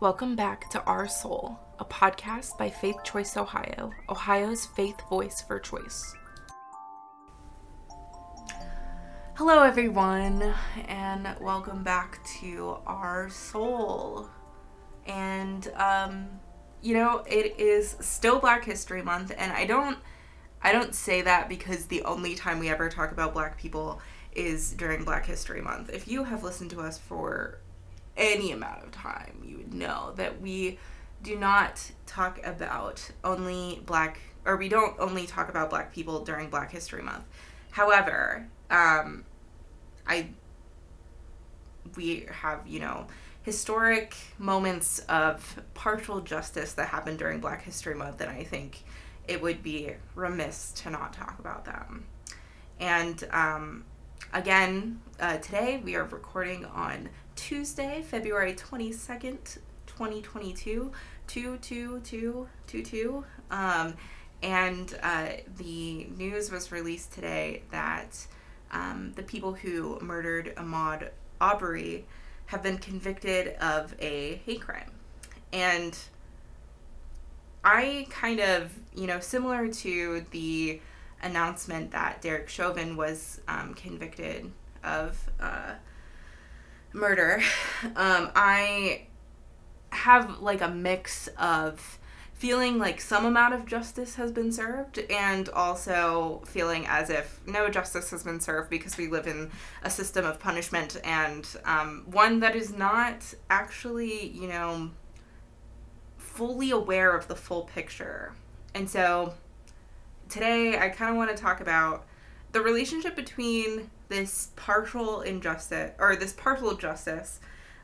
Welcome back to Our Soul, a podcast by Faith Choice Ohio, Ohio's faith voice for choice. Hello, everyone, and welcome back to Our Soul. And, um, you know, it is still Black History Month, and I don't. I don't say that because the only time we ever talk about black people is during Black History Month. If you have listened to us for any amount of time, you would know that we do not talk about only black, or we don't only talk about black people during Black History Month. However, um, I we have you know historic moments of partial justice that happened during Black History Month, and I think it would be remiss to not talk about them. And um, again, uh, today we are recording on Tuesday, February 22nd, 2022, 22222. Um, and uh, the news was released today that um, the people who murdered Ahmaud Arbery have been convicted of a hate crime. And I kind of, you know, similar to the announcement that Derek Chauvin was um, convicted of uh, murder, um, I have like a mix of feeling like some amount of justice has been served and also feeling as if no justice has been served because we live in a system of punishment and um, one that is not actually, you know, fully aware of the full picture. And so today I kind of want to talk about the relationship between this partial injustice or this partial justice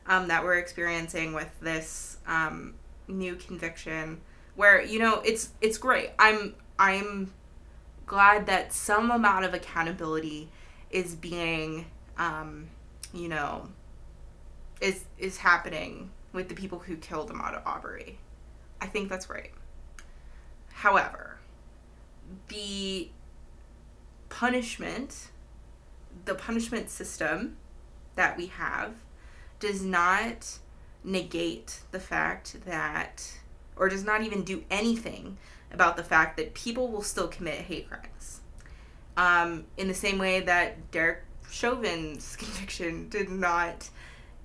um, that we're experiencing with this um, new conviction where you know it's it's great. I'm i'm glad that some amount of accountability is being um, you know is is happening with the people who killed Ahmaud Arbery. I think that's right. However, the punishment, the punishment system that we have does not negate the fact that, or does not even do anything about the fact that people will still commit hate crimes. Um, in the same way that Derek Chauvin's conviction did not,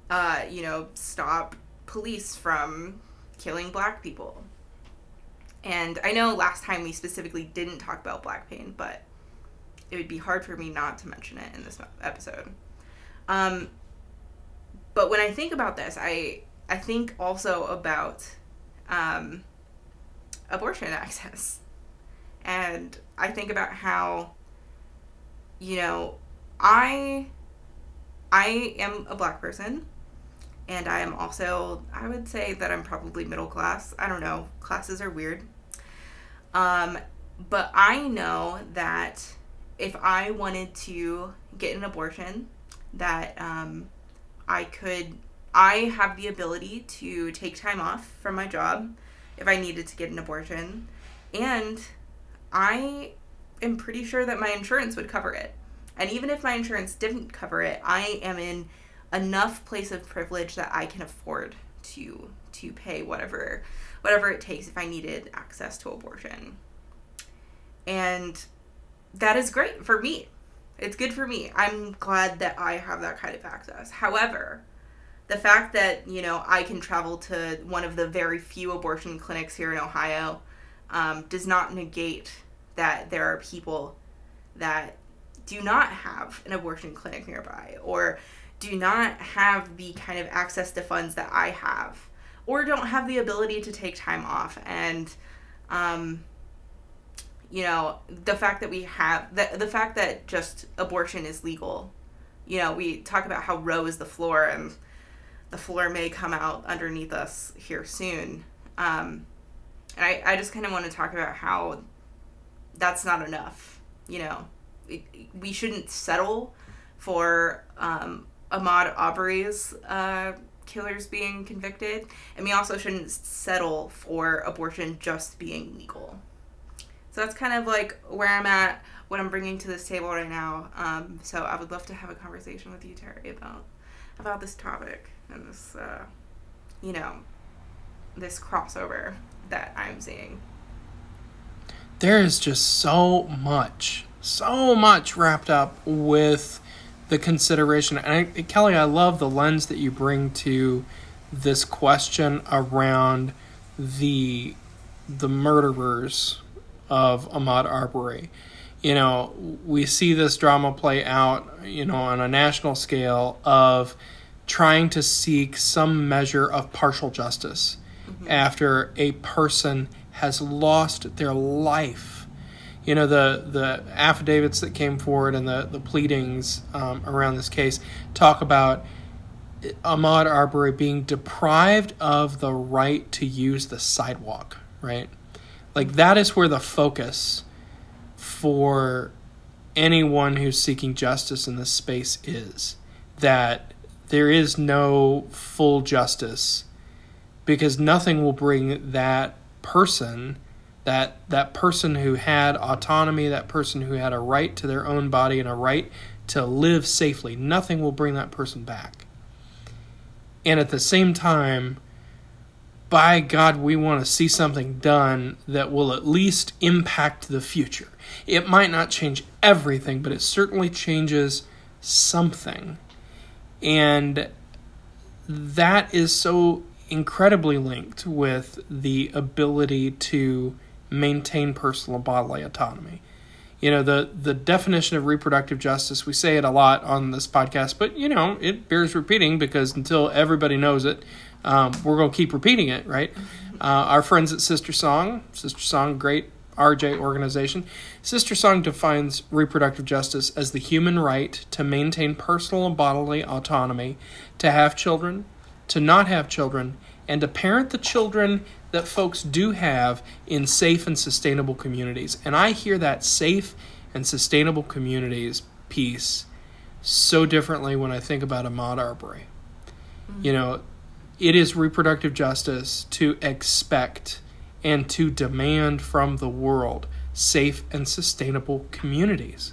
uh, you know, stop police from killing black people. And I know last time we specifically didn't talk about black pain, but it would be hard for me not to mention it in this episode. Um, but when I think about this, I I think also about um, abortion access, and I think about how you know I I am a black person and I am also I would say that I'm probably middle class. I don't know. Classes are weird. Um but I know that if I wanted to get an abortion that um I could I have the ability to take time off from my job if I needed to get an abortion and I am pretty sure that my insurance would cover it. And even if my insurance didn't cover it, I am in enough place of privilege that I can afford to to pay whatever whatever it takes if I needed access to abortion. And that is great for me. It's good for me. I'm glad that I have that kind of access. However, the fact that, you know, I can travel to one of the very few abortion clinics here in Ohio um, does not negate that there are people that do not have an abortion clinic nearby or do not have the kind of access to funds that I have or don't have the ability to take time off. And um, you know the fact that we have the, the fact that just abortion is legal you know we talk about how roe is the floor and the floor may come out underneath us here soon. Um, and I, I just kind of want to talk about how that's not enough you know. It, we shouldn't settle for um, Ahmaud Arbery's uh, killers being convicted, and we also shouldn't settle for abortion just being legal. So that's kind of like where I'm at, what I'm bringing to this table right now. Um, so I would love to have a conversation with you, Terry, about about this topic and this, uh, you know, this crossover that I'm seeing. There is just so much, so much wrapped up with the consideration. And I, Kelly, I love the lens that you bring to this question around the the murderers of Ahmaud Arbery. You know, we see this drama play out, you know, on a national scale of trying to seek some measure of partial justice mm-hmm. after a person has lost their life. You know, the, the affidavits that came forward and the, the pleadings um, around this case talk about Ahmaud Arbery being deprived of the right to use the sidewalk, right? Like, that is where the focus for anyone who's seeking justice in this space is that there is no full justice because nothing will bring that person that that person who had autonomy that person who had a right to their own body and a right to live safely. Nothing will bring that person back. And at the same time by god we want to see something done that will at least impact the future. It might not change everything but it certainly changes something. And that is so incredibly linked with the ability to maintain personal bodily autonomy. You know, the, the definition of reproductive justice, we say it a lot on this podcast, but, you know, it bears repeating because until everybody knows it, um, we're going to keep repeating it, right? Uh, our friends at SisterSong, Sister Song, great RJ organization. SisterSong defines reproductive justice as the human right to maintain personal and bodily autonomy, to have children, to not have children, and to parent the children that folks do have in safe and sustainable communities. And I hear that safe and sustainable communities piece so differently when I think about Ahmaud Arbery. Mm-hmm. You know, it is reproductive justice to expect and to demand from the world safe and sustainable communities.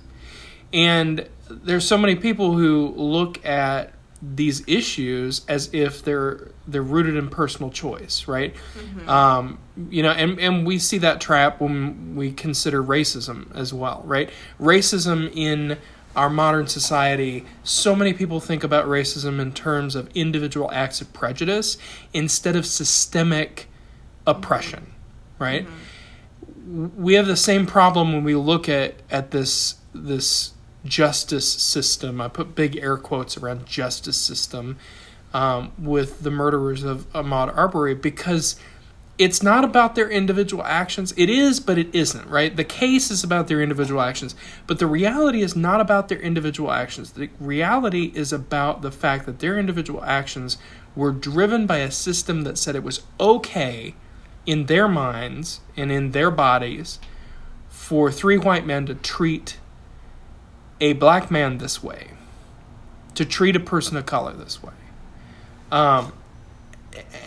And there's so many people who look at these issues as if they're they're rooted in personal choice, right? Mm-hmm. Um, you know, and and we see that trap when we consider racism as well, right? Racism in our modern society, so many people think about racism in terms of individual acts of prejudice instead of systemic oppression, right? Mm-hmm. We have the same problem when we look at at this this justice system. I put big air quotes around justice system um, with the murderers of Ahmaud Arbery because it's not about their individual actions. It is, but it isn't, right? The case is about their individual actions, but the reality is not about their individual actions. The reality is about the fact that their individual actions were driven by a system that said it was okay in their minds and in their bodies for three white men to treat a black man this way, to treat a person of color this way. Um,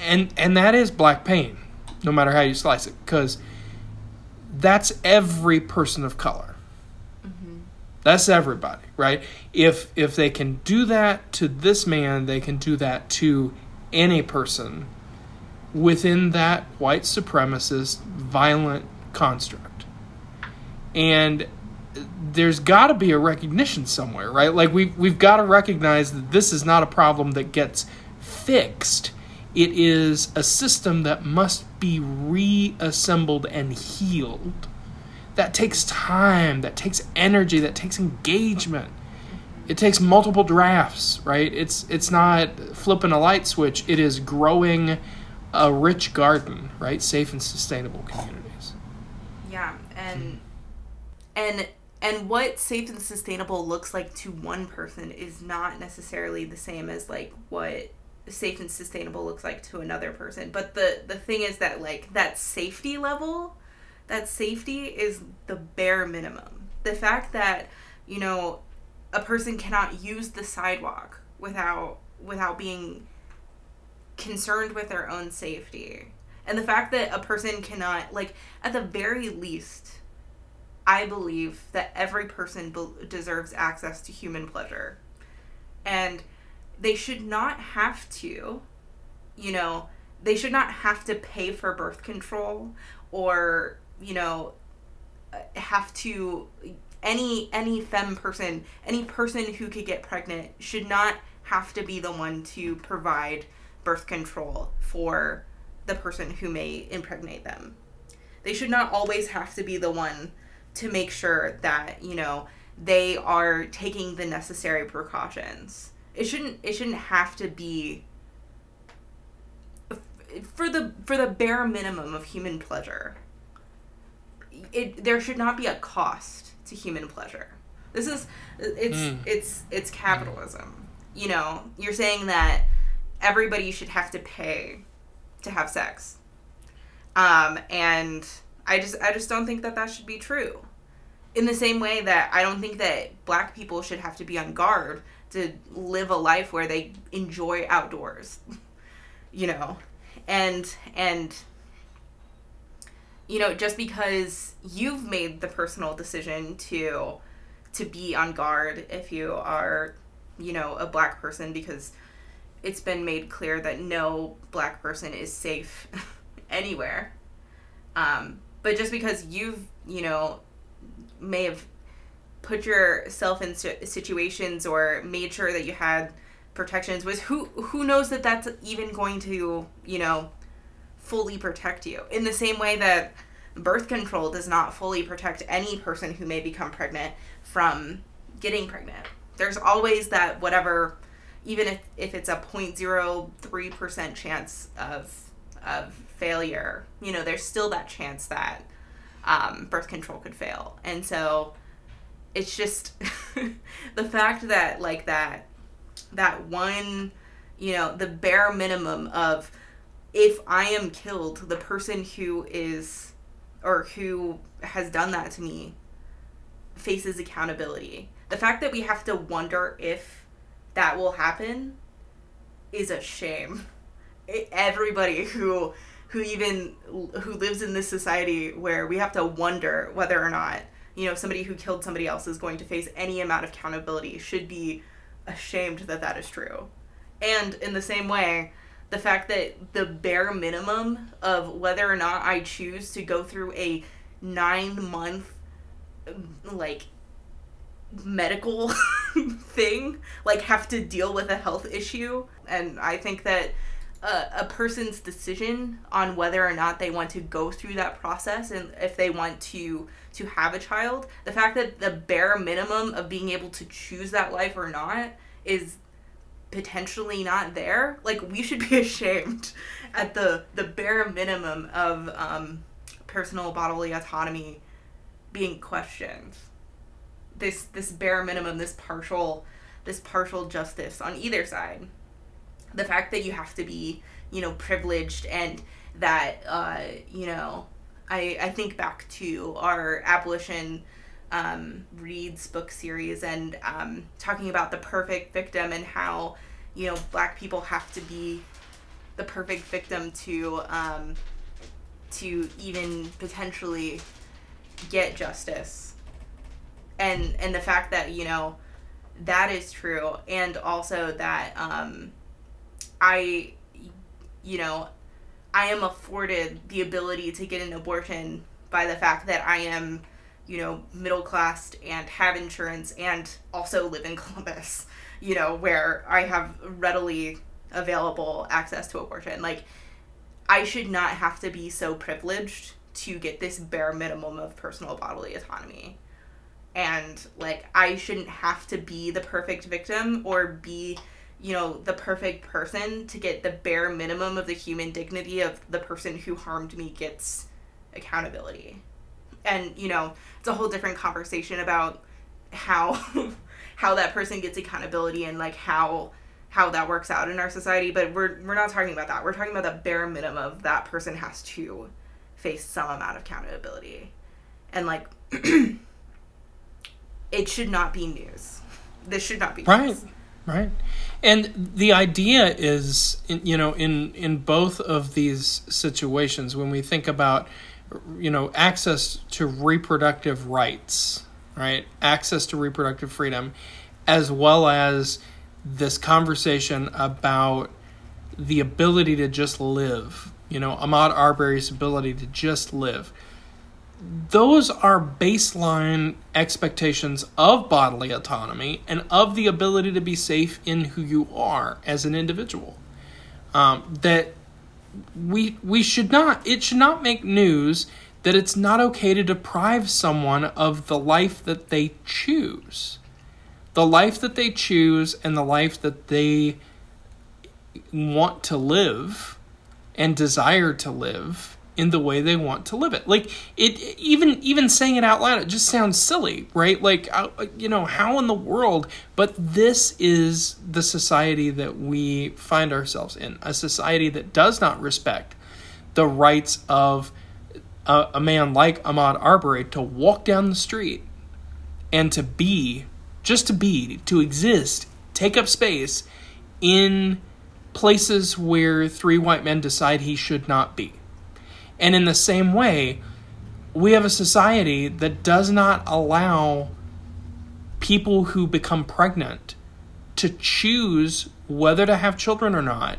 and and that is black pain, no matter how you slice it, because that's every person of color. Mm-hmm. That's everybody, right? If if they can do that to this man, they can do that to any person within that white supremacist violent construct. And there's got to be a recognition somewhere, right? Like we we've got to recognize that this is not a problem that gets fixed. It is a system that must be reassembled and healed. That takes time, that takes energy, that takes engagement. It takes multiple drafts, right? It's it's not flipping a light switch. It is growing a rich garden, right? Safe and sustainable communities. Yeah, and and and what safe and sustainable looks like to one person is not necessarily the same as like what safe and sustainable looks like to another person. But the the thing is that like that safety level that safety is the bare minimum. The fact that you know a person cannot use the sidewalk without without being concerned with their own safety. And the fact that a person cannot like at the very least I believe that every person be- deserves access to human pleasure. And they should not have to, you know, they should not have to pay for birth control or you know uh, have to any any femme person any person who could get pregnant should not have to be the one to provide birth control for the person who may impregnate them they should not always have to be the one to make sure that you know they are taking the necessary precautions. It shouldn't it shouldn't have to be for the for the bare minimum of human pleasure. It there should not be a cost to human pleasure. This is it's mm. it's it's capitalism. You know you're saying that everybody should have to pay to have sex. Um and i just i just don't think that that should be true. In the same way that i don't think that black people should have to be on guard to live a life where they enjoy outdoors you know? And and you know just because you've made the personal decision to to be on guard if you are you know a black person because it's been made clear that no black person is safe anywhere um, but just because you've you know may have put yourself in situations or made sure that you had protections was who who knows that that's even going to you know fully protect you. In the same way that birth control does not fully protect any person who may become pregnant from getting pregnant. There's always that whatever even if, if it's a 0.03% chance of of failure you know there's still that chance that um, birth control could fail. And so it's just the fact that like that that one you know the bare minimum of if i am killed the person who is or who has done that to me faces accountability. The fact that we have to wonder if that will happen is a shame. Everybody who who even who lives in this society where we have to wonder whether or not you know somebody who killed somebody else is going to face any amount of accountability should be ashamed that that is true. And in the same way, the fact that the bare minimum of whether or not I choose to go through a nine month, um, like, medical thing, like, have to deal with a health issue. And I think that a, a person's decision on whether or not they want to go through that process and if they want to to have a child the fact that the bare minimum of being able to choose that life or not is potentially not there like we should be ashamed at the the bare minimum of um, personal bodily autonomy being questioned. This this bare minimum this partial this partial justice on either side the fact that you have to be you know privileged and that uh, you know I, I think back to our abolition um, reads book series and um, talking about the perfect victim and how you know black people have to be the perfect victim to um, to even potentially get justice. And and the fact that you know that is true and also that um, I, you know, I am afforded the ability to get an abortion by the fact that I am, you know, middle class and have insurance and also live in Columbus, you know, where I have readily available access to abortion. Like, I should not have to be so privileged to get this bare minimum of personal bodily autonomy. And, like, I shouldn't have to be the perfect victim or be you know, the perfect person to get the bare minimum of the human dignity of the person who harmed me gets accountability. And, you know, it's a whole different conversation about how how that person gets accountability and like how how that works out in our society, but we're we're not talking about that. We're talking about the bare minimum of that person has to face some amount of accountability. And like it should not be news. This should not be right. News. Right. And the idea is, you know, in in both of these situations, when we think about, you know, access to reproductive rights, right, access to reproductive freedom, as well as this conversation about the ability to just live, you know, Ahmaud Arbery's ability to just live. Those are baseline expectations of bodily autonomy and of the ability to be safe in who you are as an individual. Um, that we we should not it should not make news that it's not okay to deprive someone of the life that they choose. The life that they choose and the life that they want to live and desire to live in the way they want to live it. Like it even even saying it out loud it just sounds silly, right? Like uh, you know, how in the world but this is the society that we find ourselves in, a society that does not respect the rights of a, a man like Ahmaud Arbery to walk down the street and to be just to be, to exist, take up space in places where three white men decide he should not be. And in the same way, we have a society that does not allow people who become pregnant to choose whether to have children or not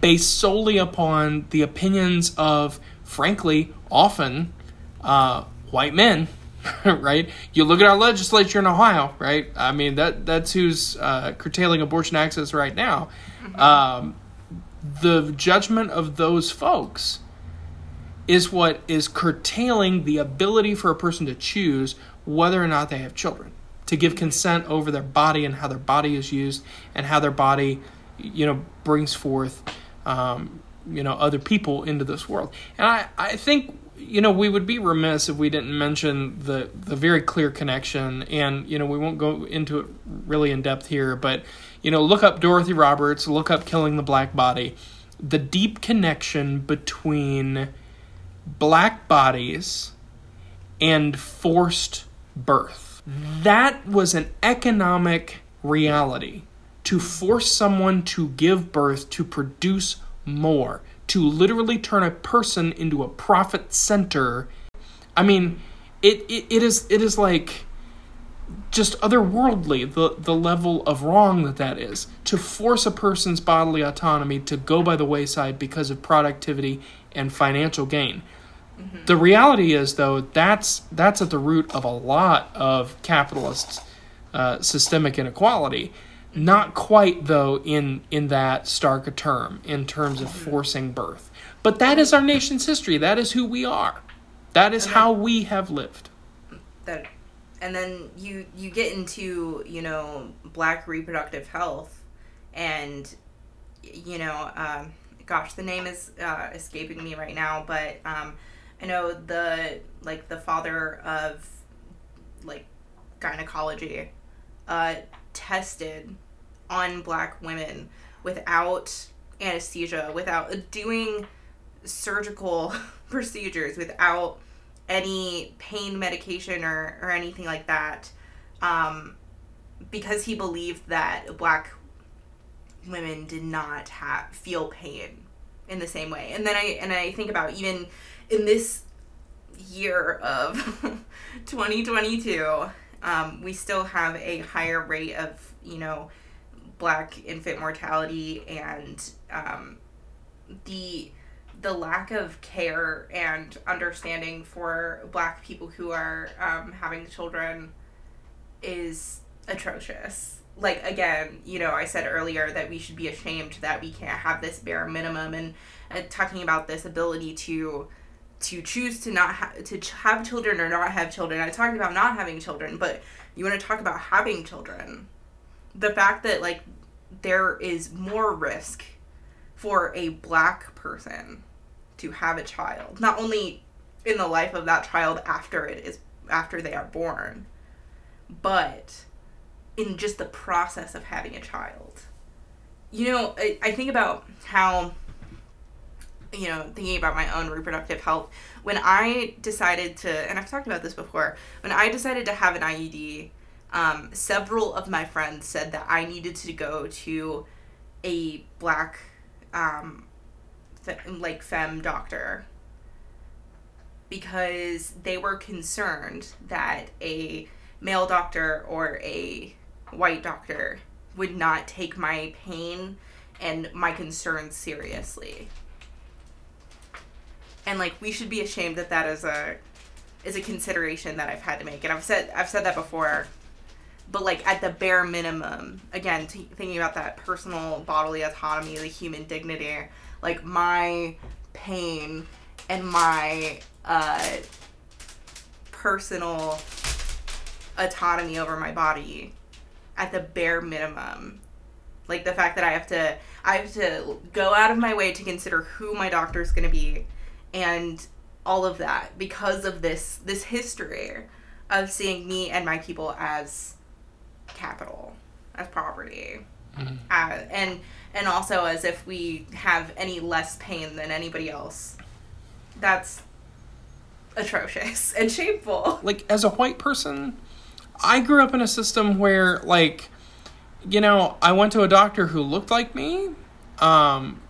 based solely upon the opinions of, frankly, often uh, white men right? You look at our legislature in Ohio, right? I mean that that's who's uh, curtailing abortion access right now. Mm-hmm. Um, the judgment of those folks is what is curtailing the ability for a person to choose whether or not they have children, to give consent over their body and how their body is used and how their body, you know, brings forth, um, you know, other people into this world. And I, I think you know, we would be remiss if we didn't mention the the very clear connection, and you know, we won't go into it really in depth here, but you know, look up Dorothy Roberts, look up Killing the Black Body, the deep connection between black bodies and forced birth. That was an economic reality to force someone to give birth to produce more to literally turn a person into a profit center. I mean, it, it, it is it is like just otherworldly the the level of wrong that that is to force a person's bodily autonomy to go by the wayside because of productivity and financial gain. Mm-hmm. The reality is though that's that's at the root of a lot of capitalist uh, systemic inequality not quite though in in that stark a term in terms of forcing birth. But that is our nation's history. That is who we are. That is how we have lived. That and then you you get into, you know, black reproductive health and you know, um, gosh, the name is uh, escaping me right now, but um, I know the like the father of like gynecology uh, tested on black women without anesthesia, without doing surgical procedures, without any pain medication or, or anything like that. Um, because he believed that black women did not have feel pain in the same way. And then I and I think about even in this year of 2022, um, we still have a higher rate of you know black infant mortality and um, the the lack of care and understanding for black people who are um, having children is atrocious like again you know i said earlier that we should be ashamed that we can't have this bare minimum and, and talking about this ability to to choose to not ha- to have children or not have children. I talked about not having children but you want to talk about having children. The fact that like there is more risk for a black person to have a child not only in the life of that child after it is after they are born but in just the process of having a child. You know I, I think about how you know thinking about my own reproductive health. When i decided to and i've talked about this before when i decided to have an iud um, several of my friends said that I needed to go to a black, um, like femme doctor because they were concerned that a male doctor or a white doctor would not take my pain and my concerns seriously. And like we should be ashamed that that is a is a consideration that I've had to make. And I've said I've said that before. But like at the bare minimum, again, t- thinking about that personal bodily autonomy, the human dignity, like my pain and my uh, personal autonomy over my body at the bare minimum. Like the fact that i have to i have to go out of my way to consider who my doctor is going to be and all of that because of this this history of seeing me and my people as capital as property. Mhm. uh, and and also as if we have any less pain than anybody else. That's atrocious and shameful. Like as a white person i grew up in a system where like you know i went to a doctor who looked like me um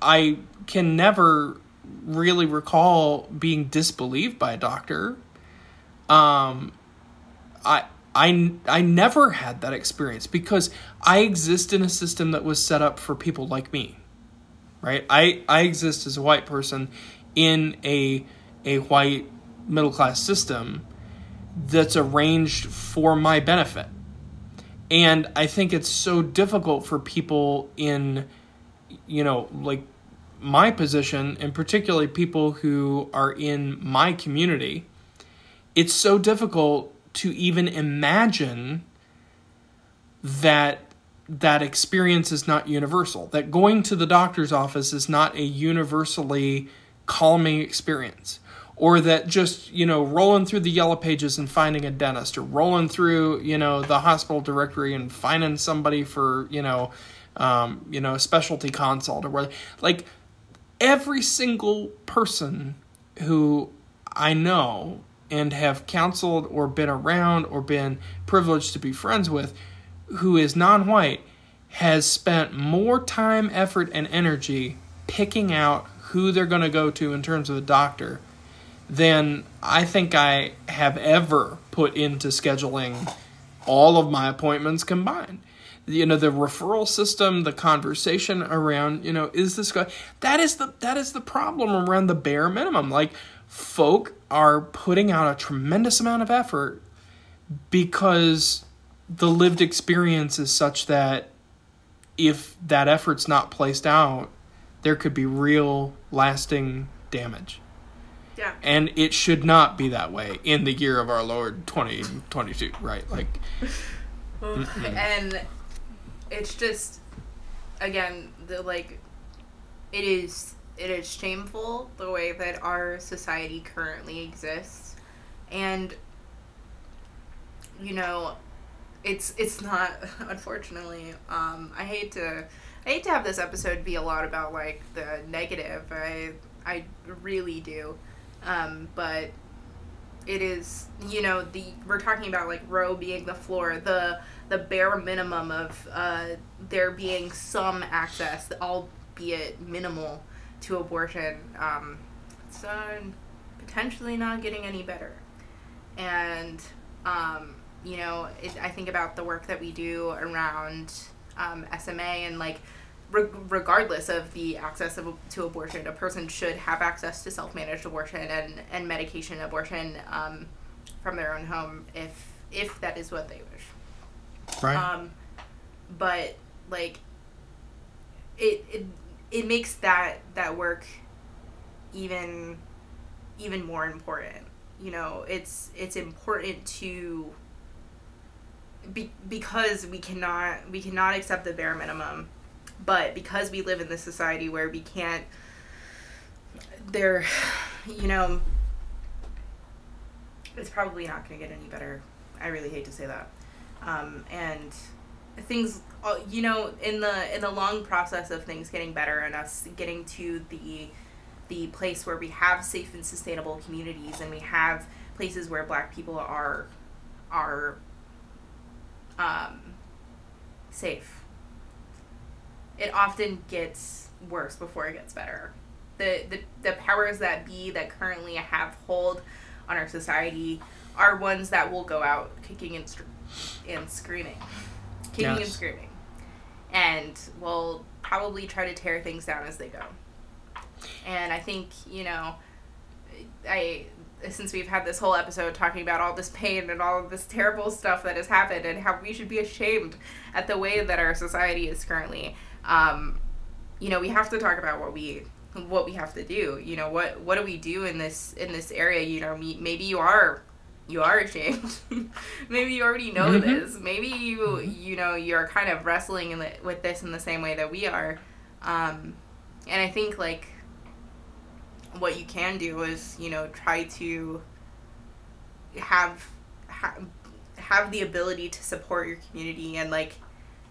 i can never really recall being disbelieved by a doctor um i I, I never had that experience because I exist in a system that was set up for people like me. Right? I, I exist as a white person in a a white middle class system that's arranged for my benefit. And I think it's so difficult for people in, you know, like my position, and particularly people who are in my community. It's so difficult to even imagine that that experience is not universal, that going to the doctor's office is not a universally calming experience or that just you know rolling through the yellow pages and finding a dentist or rolling through you know the hospital directory and finding somebody for you know um, you know a specialty consult or where like every single person who i know and have counseled or been around or been privileged to be friends with who is non-white has spent more time effort and energy picking out who they're going to go to in terms of a doctor than I think I have ever put into scheduling all of my appointments combined. You know, the referral system, the conversation around, you know, is this guy that is the that is the problem around the bare minimum. Like folk are putting out a tremendous amount of effort because the lived experience is such that if that effort's not placed out, there could be real lasting damage. Yeah. And it should not be that way in the year of our Lord 2022, right? Like, and it's just again the like it is it is shameful the way that our society currently exists. And you know it's it's not unfortunately um i hate to i hate to have this episode be a lot about like the negative. I i really do um but it is you know the we're talking about like roe being the floor the the bare minimum of uh there being some access albeit minimal to abortion. Um it's uh, potentially not getting any better. And um you know it, i think about the work that we do around um, sma and like reg- regardless of the access of, to abortion a person should have access to self-managed abortion and, and medication abortion um, from their own home if if that is what they wish right? um, but like it, it it makes that that work even even more important you know it's it's important to be, because we cannot we cannot accept the bare minimum but because we live in this society where we can't there you know it's probably not going to get any better. I really hate to say that. Um, and things uh, you know in the in the long process of things getting better and us getting to the the place where we have safe and sustainable communities and we have places where black people are are um, safe it often gets worse before it gets better. The, the the powers that be that currently have hold on our society are ones that will go out kicking and, str- and screaming. Kicking and screaming. And will probably try to tear things down as they go. And I think, you know, I since we've had this whole episode talking about all this pain and all of this terrible stuff that has happened and how we should be ashamed at the way that our society is currently um, you know we have to talk about what we what we have to do. You know what what do we do in this in this area? You know maybe you are you are ashamed. Maybe you already know mm-hmm. this. Maybe you mm-hmm. you know you're kind of wrestling the, with this in the same way that we are. Um, and i think like what you can do is you know try to have ha- have the ability to support your community and like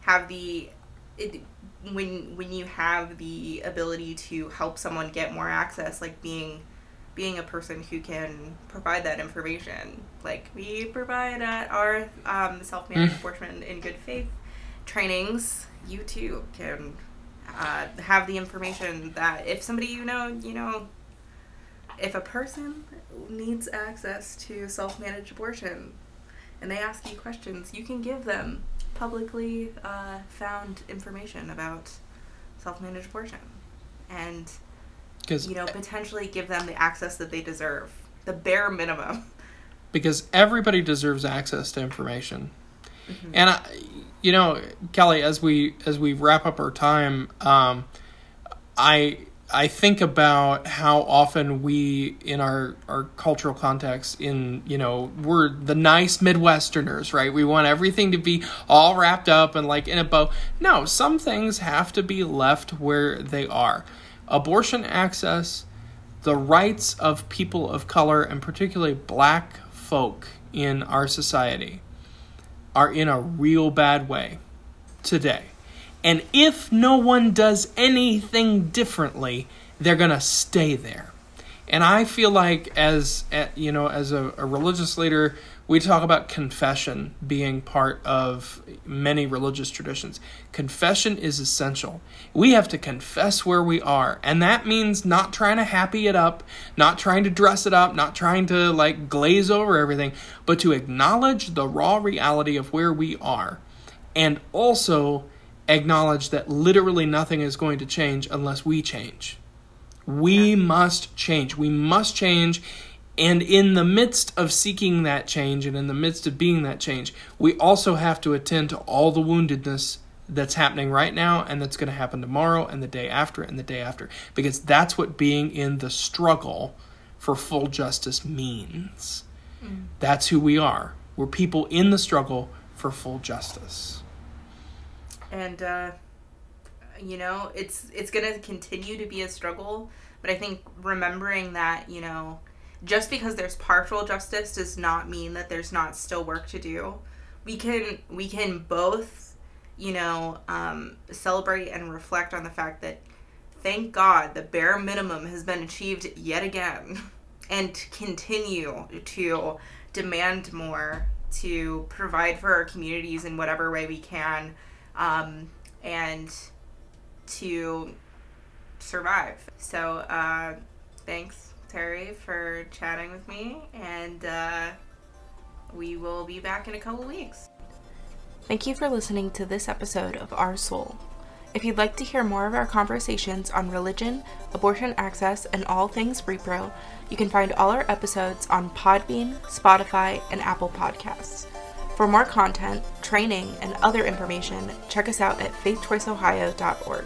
have the it, when when you have the ability to help someone get more access like being being a person who can provide that information. Like we provide at our um, self-managed mm. abortion in good faith trainings. You too can uh, have the information that if somebody you know you know if a person needs access to self-managed abortion and they ask you questions you can give them publicly uh, found information about self-managed abortion. And you know potentially give them the access that they deserve the bare minimum. Because everybody deserves access to information. Mm-hmm. and I, you know kelly as we as we wrap up our time um, i I think about how often we, in our, our cultural context, in, you know, we're the nice Midwesterners, right? We want everything to be all wrapped up and like in a bow. No, some things have to be left where they are. Abortion access, the rights of people of color, and particularly black folk in our society, are in a real bad way today. And if no one does anything differently, they're going to stay there. And I feel like as eh, you know as a, a, religious leader, we talk about confession being part of many religious traditions. Confession is essential. We have to confess where we are, and that means not trying to happy it up, not trying to dress it up, not trying to like glaze over everything, but to acknowledge the raw reality of where we are. And also acknowledge that literally nothing is going to change unless we change. We yeah. must change. We must change. And in the midst of seeking that change and in the midst of being that change, we also have to attend to all the woundedness that's happening right now and that's going to happen tomorrow and the day after and the day after. Because that's what being in the struggle for full justice means. Mm. That's who we are. We're people in the struggle for full justice and uh, you know it's it's gonna continue to be a struggle but i think remembering that you know just because there's partial justice does not mean that there's not still work to do. We can we can both you know um, celebrate and reflect on the fact that thank god the bare minimum has been achieved yet again and continue to demand more to provide for our communities in whatever way we can um, and to survive. So, uh, thanks, Terry, for chatting with me, and uh, we will be back in a couple weeks. Thank you for listening to this episode of Our Soul. If you'd like to hear more of our conversations on religion, abortion access, and all things repro, you can find all our episodes on Podbean, Spotify, and Apple Podcasts. For more content, training, and other information, check us out at faithchoiceohio.org.